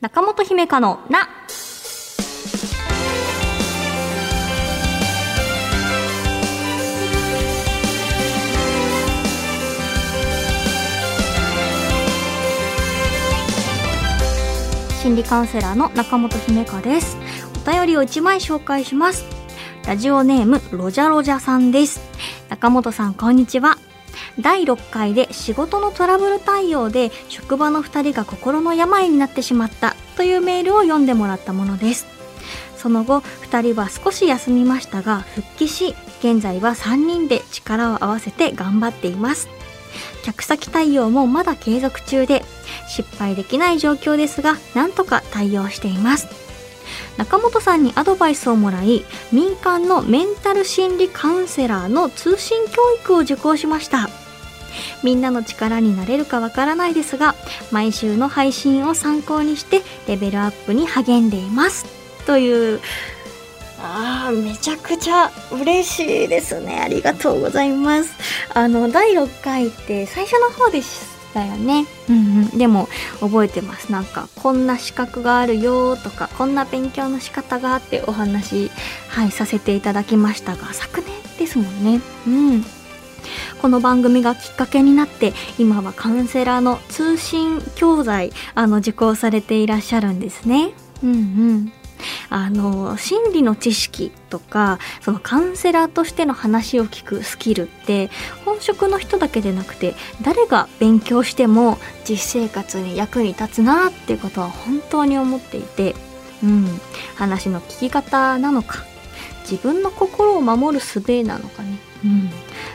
中本姫香のな。心理カウンセラーの中本姫香です。お便りを1枚紹介します。ラジオネームロジャロジャさんです。中本さんこんにちは。第6回で仕事のトラブル対応で職場の2人が心の病になってしまったというメールを読んでもらったものです。その後2人は少し休みましたが復帰し現在は3人で力を合わせて頑張っています。客先対応もまだ継続中で失敗できない状況ですがなんとか対応しています。中本さんにアドバイスをもらい民間のメンタル心理カウンセラーの通信教育を受講しました。みんなの力になれるかわからないですが毎週の配信を参考にしてレベルアップに励んでいます。という。あーめちゃくちゃ嬉しいですね。ありがとうございます。あの第6回って最初の方でしたよね。うんうん。でも覚えてます。なんかこんな資格があるよとかこんな勉強の仕方があってお話はいさせていただきましたが昨年ですもんね。うんこの番組がきっかけになって今はカウンセラーの通信教材あの受講されていらっしゃるんですね。うんうん。あの心理の知識とかそのカウンセラーとしての話を聞くスキルって本職の人だけでなくて誰が勉強しても実生活に役に立つなっていうことは本当に思っていて、うん、話の聞き方なのか自分の心を守る術なのかね、うん、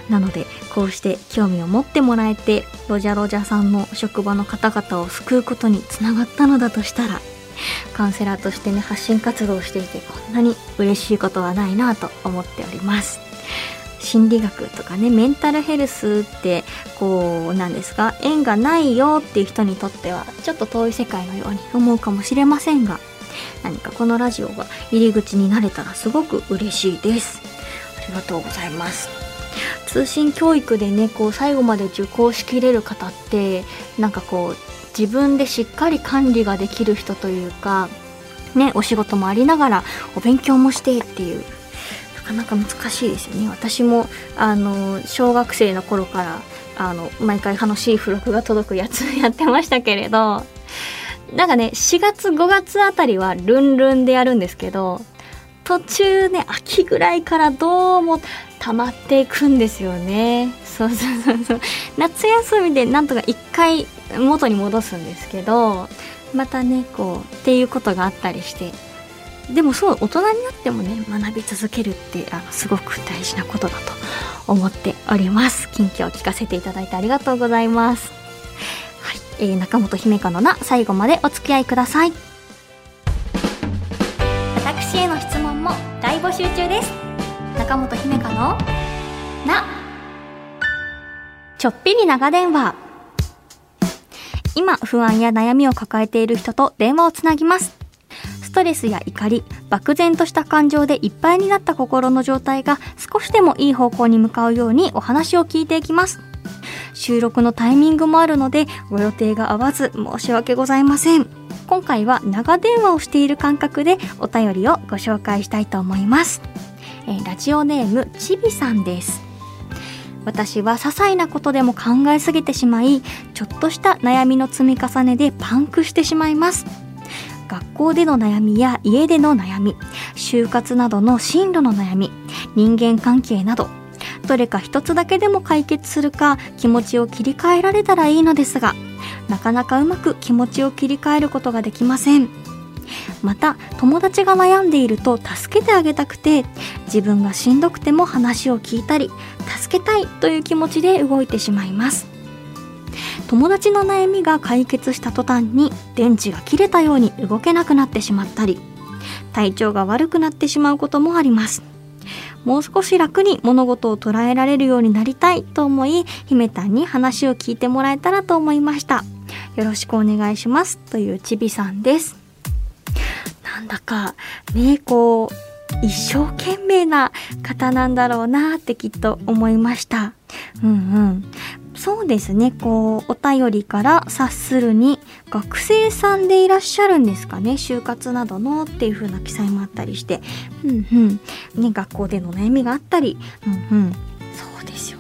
なのでこうして興味を持ってもらえてロジャロジャさんの職場の方々を救うことにつながったのだとしたらカウンセラーとしてね発信活動をしていてこんなに嬉しいことはないなと思っております。心理学とかねメンタルヘルスってこうなんですが縁がないよっていう人にとってはちょっと遠い世界のように思うかもしれませんが何かこのラジオが入り口になれたらすごく嬉しいです。ありがとうございます。通信教育でねこう最後まで受講しきれる方ってなんかこう自分でしっかり管理ができる人というかねお仕事もありながらお勉強もしてっていうなかなか難しいですよね。私もあの小学生の頃からあの毎回楽しい付録が届くやつ やってましたけれどなんかね4月5月あたりはルンルンでやるんですけど途中ね秋ぐらいからどうも溜まっていくんですよね。そうそうそうそう。夏休みでなんとか一回元に戻すんですけどまたねこうっていうことがあったりして。でもそう大人になってもね学び続けるってあのすごく大事なことだと思っております。近況を聞かせていただいてありがとうございます。はい、えー、中本姫香のな最後までお付き合いください。中本姫香のなちょっぴり長電話。今不安や悩みを抱えている人と電話をつなぎます。ストレスや怒り漠然とした感情でいっぱいになった心の状態が少しでもいい方向に向かうようにお話を聞いていきます。収録のタイミングもあるのでご予定が合わず申し訳ございません。今回は長電話をしている感覚でお便りをご紹介したいと思います、えーラジオネームちびさんです。私は些細なことでも考えすぎてしまいちょっとした悩みの積み重ねでパンクしてしまいます。学校での悩みや家での悩み就活などの進路の悩み人間関係などどれか一つだけでも解決するか気持ちを切り替えられたらいいのですがなかなかうまく気持ちを切り替えることができません。また友達が悩んでいると助けてあげたくて自分がしんどくても話を聞いたり助けたいという気持ちで動いてしまいます。友達の悩みが解決した途端に電池が切れたように動けなくなってしまったり体調が悪くなってしまうこともあります。もう少し楽に物事を捉えられるようになりたいと思い姫たんに話を聞いてもらえたらと思いました。よろしくお願いします。というちびさんです。なんだかねこう一生懸命な方なんだろうなってきっと思いました。うんうん。そうですねこうお便りから察するに学生さんでいらっしゃるんですかね就活などのっていう風な記載もあったりして。うんうん。ね学校での悩みがあったり。うんうん。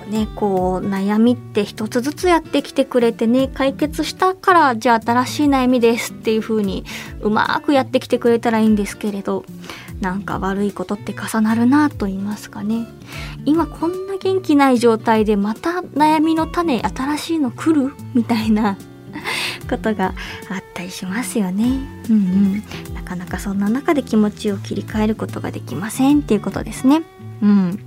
ねこう悩みって一つずつやってきてくれてね解決したからじゃあ新しい悩みですっていう風にうまくやってきてくれたらいいんですけれどなんか悪いことって重なるなと言いますかね。今こんな元気ない状態でまた悩みの種新しいの来るみたいな ことがあったりしますよね。うんうん。なかなかそんな中で気持ちを切り替えることができませんっていうことですね。うん。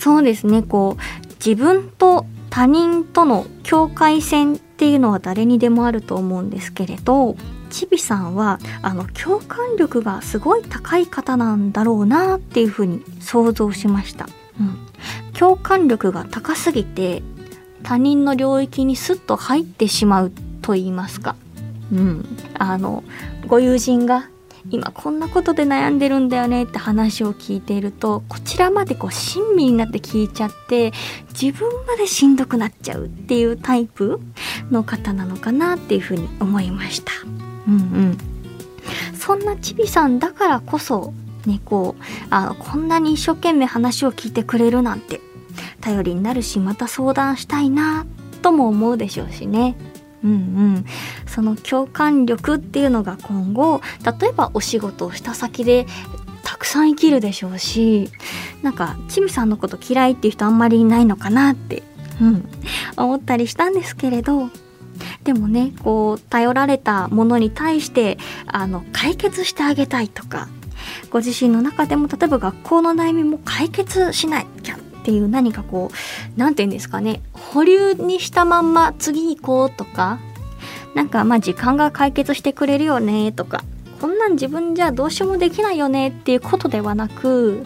そうですね。こう自分と他人との境界線っていうのは誰にでもあると思うんですけれどちびさんはあの共感力がすごい高い方なんだろうなっていうふうに想像しました、うん、共感力が高すぎて他人の領域にスッと入ってしまうと言いますか、うん、あのご友人が今こんなことで悩んでるんだよねって話を聞いているとこちらまでこう親身になって聞いちゃって自分までしんどくなっちゃうっていうタイプの方なのかなっていうふうに思いました。うんうんそんなちびさんだからこそねこうあこんなに一生懸命話を聞いてくれるなんて頼りになるしまた相談したいなとも思うでしょうしね。うんうん、その共感力っていうのが今後例えばお仕事をした先でたくさん生きるでしょうしなんかちみさんのこと嫌いっていう人あんまりいないのかなって、うん、思ったりしたんですけれどでもねこう頼られたものに対してあの解決してあげたいとかご自身の中でも例えば学校の悩みも解決しない。っていう何かこう何て言うんですかね保留にしたまんま次に行こうとかなんかまあ時間が解決してくれるよねとかこんなん自分じゃどうしようもできないよねっていうことではなく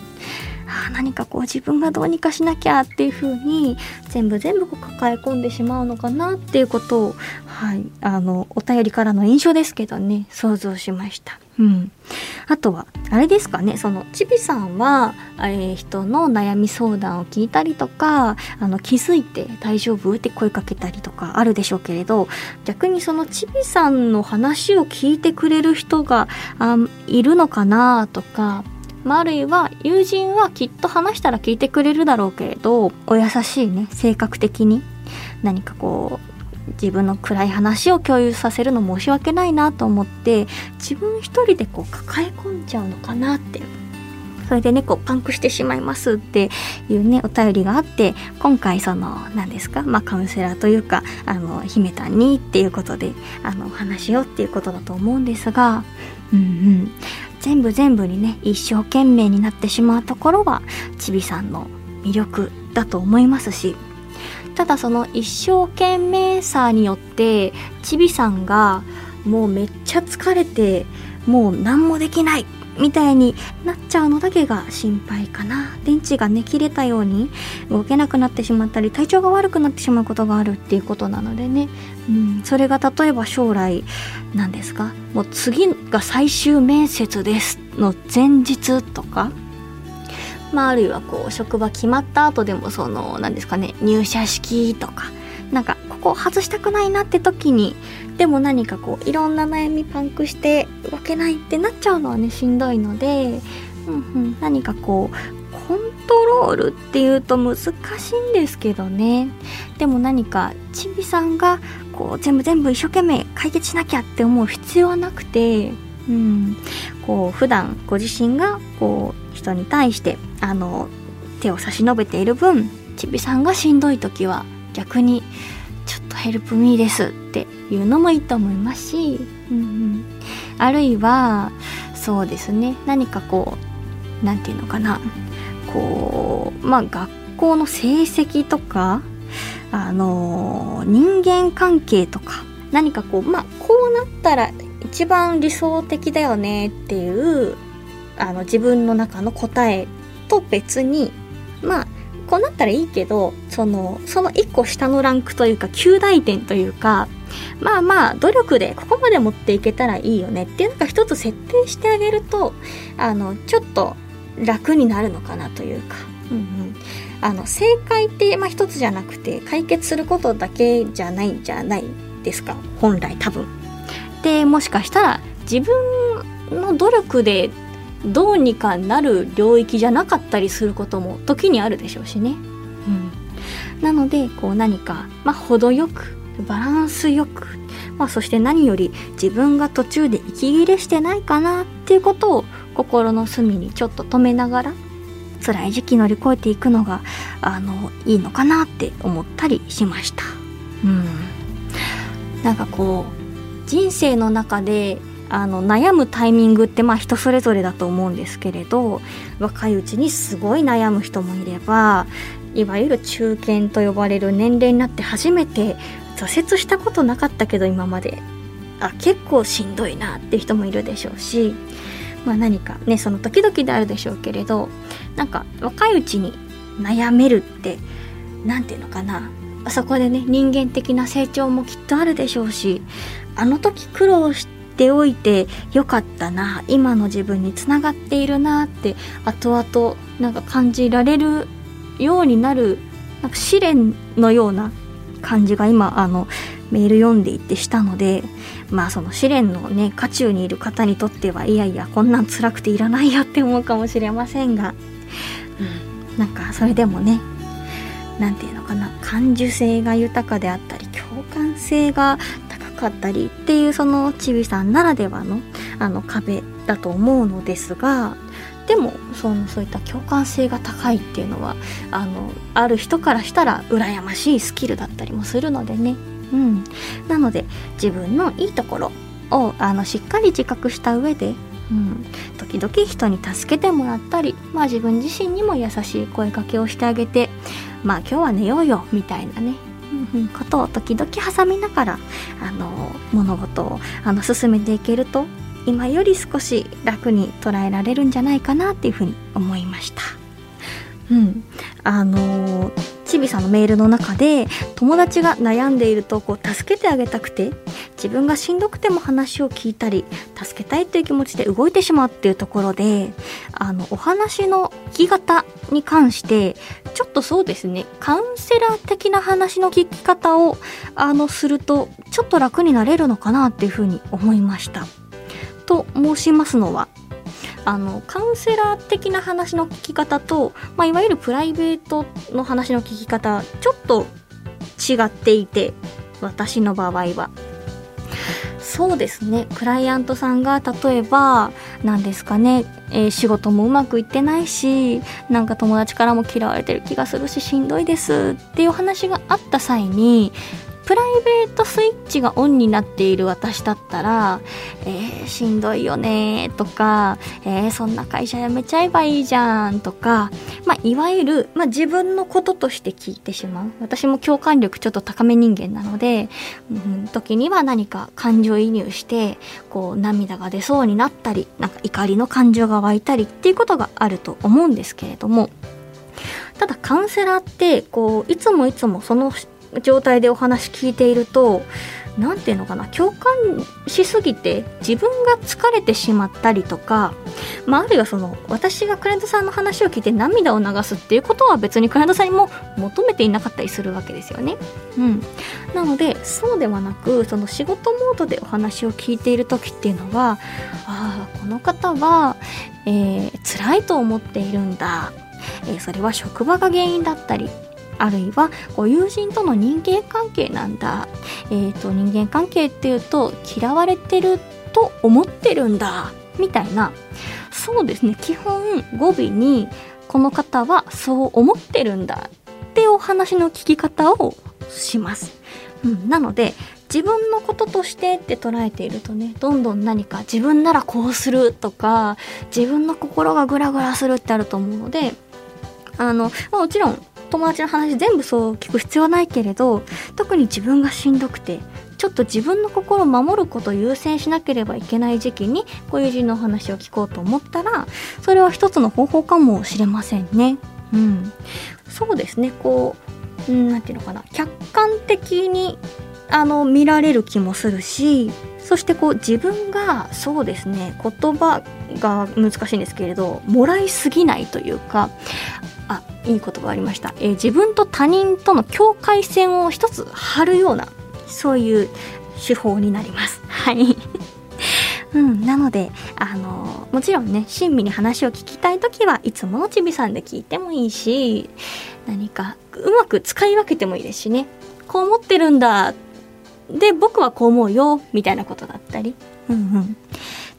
何かこう自分がどうにかしなきゃっていう風に全部全部こう抱え込んでしまうのかなっていうことをはいあのお便りからの印象ですけどね想像しました。うん、あとはあれですかねそのちびさんは、え、人の悩み相談を聞いたりとかあの気づいて大丈夫って声かけたりとかあるでしょうけれど逆にそのちびさんの話を聞いてくれる人があいるのかなとかまあ、あるいは友人はきっと話したら聞いてくれるだろうけれどお優しいね性格的に。何かこう自分の暗い話を共有させるの申し訳ないなと思って自分一人でこう抱え込んじゃうのかなって。それでねこうパンクしてしまいますっていうねお便りがあって今回その何ですかまあカウンセラーというかあの姫たんにっていうことであのお話をっていうことだと思うんですがうんうん。全部全部にね一生懸命になってしまうところがちびさんの魅力だと思いますしただその一生懸命さによってちびさんがもうめっちゃ疲れてもう何もできない。みたいになっちゃうのだけが心配かな。電池がね切れたように動けなくなってしまったり体調が悪くなってしまうことがあるっていうことなのでね、うん、それが例えば将来なんですか？もう次が最終面接ですの前日とか。まあ、あるいはこう職場決まった後でもその何ですかね入社式とか。なんかここ外したくないなって時にでも何かこういろんな悩みパンクして動けないってなっちゃうのはねしんどいので、うんうん、何かこうコントロールっていうと難しいんですけどね。でも何かちびさんがこう全部全部一生懸命解決しなきゃって思う必要はなくて、うん、こう普段ご自身がこう人に対してあの手を差し伸べている分ちびさんがしんどい時は逆にヘルプミーですっていうのもいいと思いますし、うんうん、あるいはそうですね。何かこう何て言うのかな。こうまあ学校の成績とかあの人間関係とか何かこうまあこうなったら一番理想的だよねっていうあの自分の中の答えと別にまあこうなったらいいけどそのその1個下のランクというか9大点というかまあまあ努力でここまで持っていけたらいいよね。っていうのが一つ設定してあげるとあのちょっと楽になるのかなというか、うんうん、あの正解って、まあ、一つじゃなくて解決することだけじゃないじゃないですか。本来多分。でもしかしたら自分の努力でどうにかなる領域じゃなかったりすることも時にあるでしょうしね。うん、なのでこう何か、まあ、程よくバランスよく、まあ、そして何より自分が途中で息切れしてないかなっていうことを心の隅にちょっと止めながら辛い時期乗り越えていくのがあのいいのかなって思ったりしました。うん、なんかこう人生の中であの悩むタイミングってまあ人それぞれだと思うんですけれど若いうちにすごい悩む人もいればいわゆる中堅と呼ばれる年齢になって初めて挫折したことなかったけど今まであ結構しんどいなって人もいるでしょうし、まあ、何かねその時々であるでしょうけれどなんか若いうちに悩めるって何て言うのかなそこでね人間的な成長もきっとあるでしょうしあの時苦労しておいてよかったな今の自分につながっているなって後々なんか感じられるようになるなんか試練のような感じが今あのメール読んでいってしたのでまあその試練のね渦中にいる方にとってはいやいやこんなん辛くていらないよって思うかもしれませんが、うん、なんかそれでもね何て言うのかな感受性が豊かであったり共感性がかったりっていうそのちびさんならではのあの壁だと思うのですがでもそのそういった共感性が高いっていうのはあのある人からしたら羨ましいスキルだったりもするのでね、うん、なので自分のいいところをあのしっかり自覚した上で、うん、時々人に助けてもらったり、まあ、自分自身にも優しい声かけをしてあげてまあ今日は寝ようよみたいなね。ことを時々挟みながらあの物事をあの進めていけると今より少し楽に捉えられるんじゃないかなっていうふうに思いました。うん、あのちびさんのメールの中で友達が悩んでいるとこう助けてあげたくて自分がしんどくても話を聞いたり助けたいという気持ちで動いてしまうっていうところであのお話の聞き方に関してちょっとそうですねカウンセラー的な話の聞き方をあのするとちょっと楽になれるのかなっていうふうに思いました。と申しますのはあのカウンセラー的な話の聞き方と、まあ、いわゆるプライベートの話の聞き方ちょっと違っていて私の場合はそうですね。クライアントさんが例えば何ですかね、えー、仕事もうまくいってないしなんか友達からも嫌われてる気がするししんどいです。っていう話があった際にプライベートスイッチがオンになっている私だったら、えー、しんどいよねとか、えー、そんな会社辞めちゃえばいいじゃんとか、まあ、いわゆる、まあ、自分のこととして聞いてしまう。私も共感力ちょっと高め人間なので、うん、時には何か感情移入して、こう涙が出そうになったり、なんか怒りの感情が湧いたりっていうことがあると思うんですけれども、ただカウンセラーってこういつもいつもその状態でお話聞いていると何て言うのかな共感しすぎて自分が疲れてしまったりとか、まあ、あるいはその私がクライアントさんの話を聞いて涙を流すっていうことは別にクライアントさんにも求めていなかったりするわけですよね。うん、なのでそうではなくその仕事モードでお話を聞いている時っていうのはああこの方は、えー、辛いと思っているんだ、え、それは職場が原因だったりあるいはこう友人との人間関係なんだ、えーと、人間関係っていうと嫌われてると思ってるんだ。みたいな。そうですね。基本語尾にこの方はそう思ってるんだ。ってお話の聞き方をします。うん、なので自分のこととしてって捉えているとねどんどん何か自分ならこうするとか自分の心がグラグラするってあると思うのであのもちろん友達の話全部そう聞く必要はないけれど特に自分がしんどくてちょっと自分の心を守ることを優先しなければいけない時期にご友人の話を聞こうと思ったらそれは一つの方法かもしれませんね。うん、そうですね。こう何て言うのかな。客観的にあの見られる気もするしそしてこう自分がそうですね言葉が難しいんですけれどもらいすぎないというかあいい言葉ありました、えー、自分と他人との境界線を一つ張るようなそういう手法になります。はい。うん、なので、あのもちろんね親身に話を聞きたい時はいつものちびさんで聞いてもいいし何かうまく使い分けてもいいですしね。こう思ってるんだ。で僕はこう思うよみたいなことだったり、うんうん、っ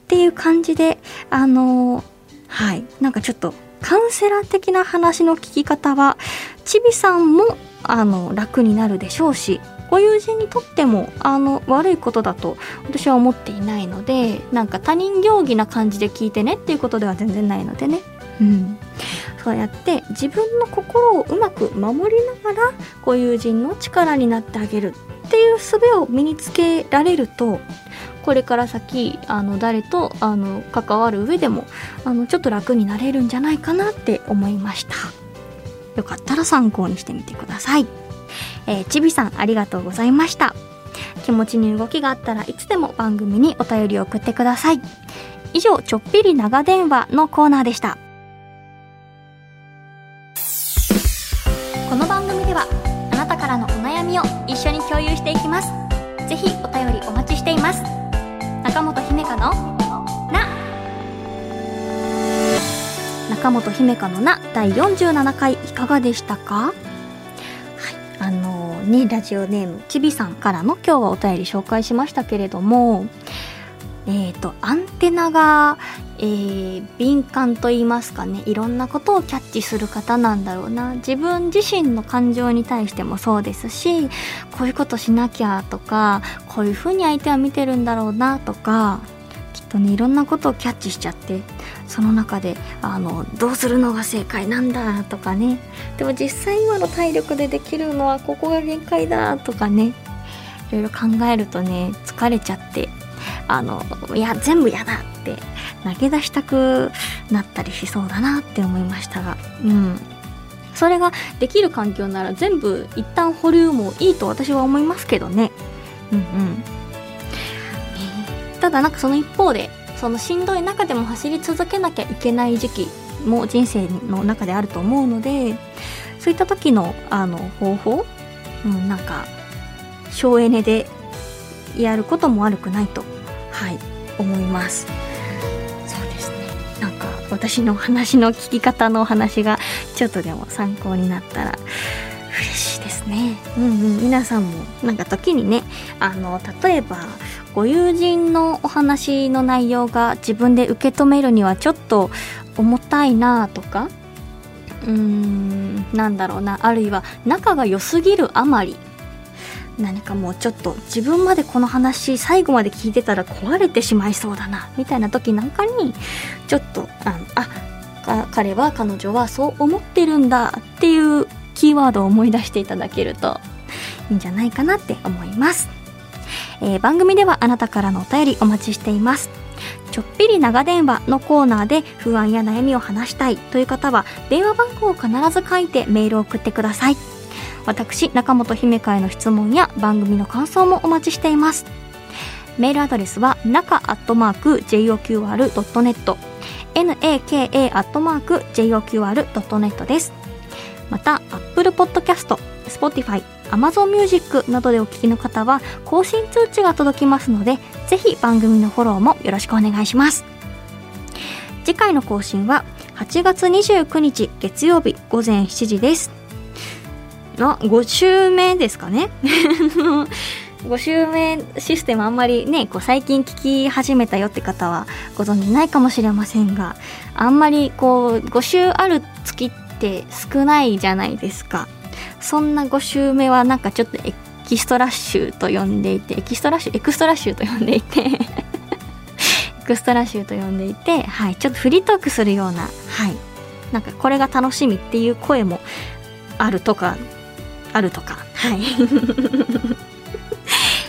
ていう感じであのはい。なんかちょっとカウンセラー的な話の聞き方はちびさんもあの楽になるでしょうしご友人にとってもあの悪いことだと私は思っていないのでなんか他人行儀な感じで聞いてねっていうことでは全然ないのでね、うん、そうやって自分の心をうまく守りながらご友人の力になってあげるっていう術を身につけられるとこれから先あの誰とあの関わる上でもあのちょっと楽になれるんじゃないかなって思いました。よかったら参考にしてみてください、えー、ちびさんありがとうございました。気持ちに動きがあったらいつでも番組にお便りを送ってください。以上ちょっぴり長電話のコーナーでした。この番組ではあなたからのお悩みを一緒に共有していきます。ぜひお便りお待ちしています。中本姫香のな。中本姫香のな第47回いかがでしたか？はいあのー、ねラジオネームちびさんからの今日はお便り紹介しましたけれどもえ、ー、とアンテナがえー、敏感と言いますかね。いろんなことをキャッチする方なんだろうな。自分自身の感情に対してもそうですしこういうことしなきゃとかこういうふうに相手は見てるんだろうなとかきっとねいろんなことをキャッチしちゃってその中であのどうするのが正解なんだとかね。でも実際今の体力でできるのはここが限界だとかね。いろいろ考えるとね疲れちゃってあのいや全部嫌だって投げ出したくなったりしそうだなって思いましたが。うん。それができる環境なら全部一旦保留もいいと私は思いますけどね。うんうん、ただなんかその一方でそのしんどい中でも走り続けなきゃいけない時期も人生の中であると思うのでそういった時のあの方法、うん、なんか省エネでやることも悪くないと。はい思います。そうですね。なんか私の話の聞き方のお話がちょっとでも参考になったら嬉しいですね。うんうん。皆さんもなんか時にねあの例えばご友人のお話の内容が自分で受け止めるにはちょっと重たいなとかうーんなんだろうな。あるいは仲が良すぎるあまり何かもうちょっと自分までこの話最後まで聞いてたら壊れてしまいそうだなみたいな時なんかにちょっとああ彼は彼女はそう思ってるんだっていうキーワードを思い出していただけるといいんじゃないかなって思います、えー、番組ではあなたからのお便りお待ちしています。ちょっぴり長電話のコーナーで不安や悩みを話したいという方は電話番号を必ず書いてメールを送ってください。私中本姫会の質問や番組の感想もお待ちしています。メールアドレスは中アットマーク JOQR.net naka アットマーク JOQR.net です。また Apple Podcast、Spotify、Amazon Music などでお聞きの方は更新通知が届きますのでぜひ番組のフォローもよろしくお願いします。次回の更新は8月29日月曜日午前7時です。あ5週目ですかね。5週目システムあんまりねこう最近聞き始めたよって方はご存じないかもしれませんがあんまりこう5週ある月って少ないじゃないですか。そんな5週目はなんかちょっとエキストラッシュと呼んでいてエキストラッシュエクストラッシュと呼んでいて エクストラッシュと呼んでいてはいちょっとフリートークするようなはいなんかこれが楽しみっていう声もあるとかあるとか。はい。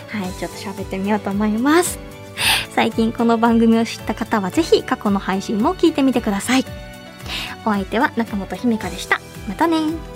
はいちょっと喋ってみようと思います。最近この番組を知った方はぜひ過去の配信も聞いてみてください。お相手は中本姫香でした。またね。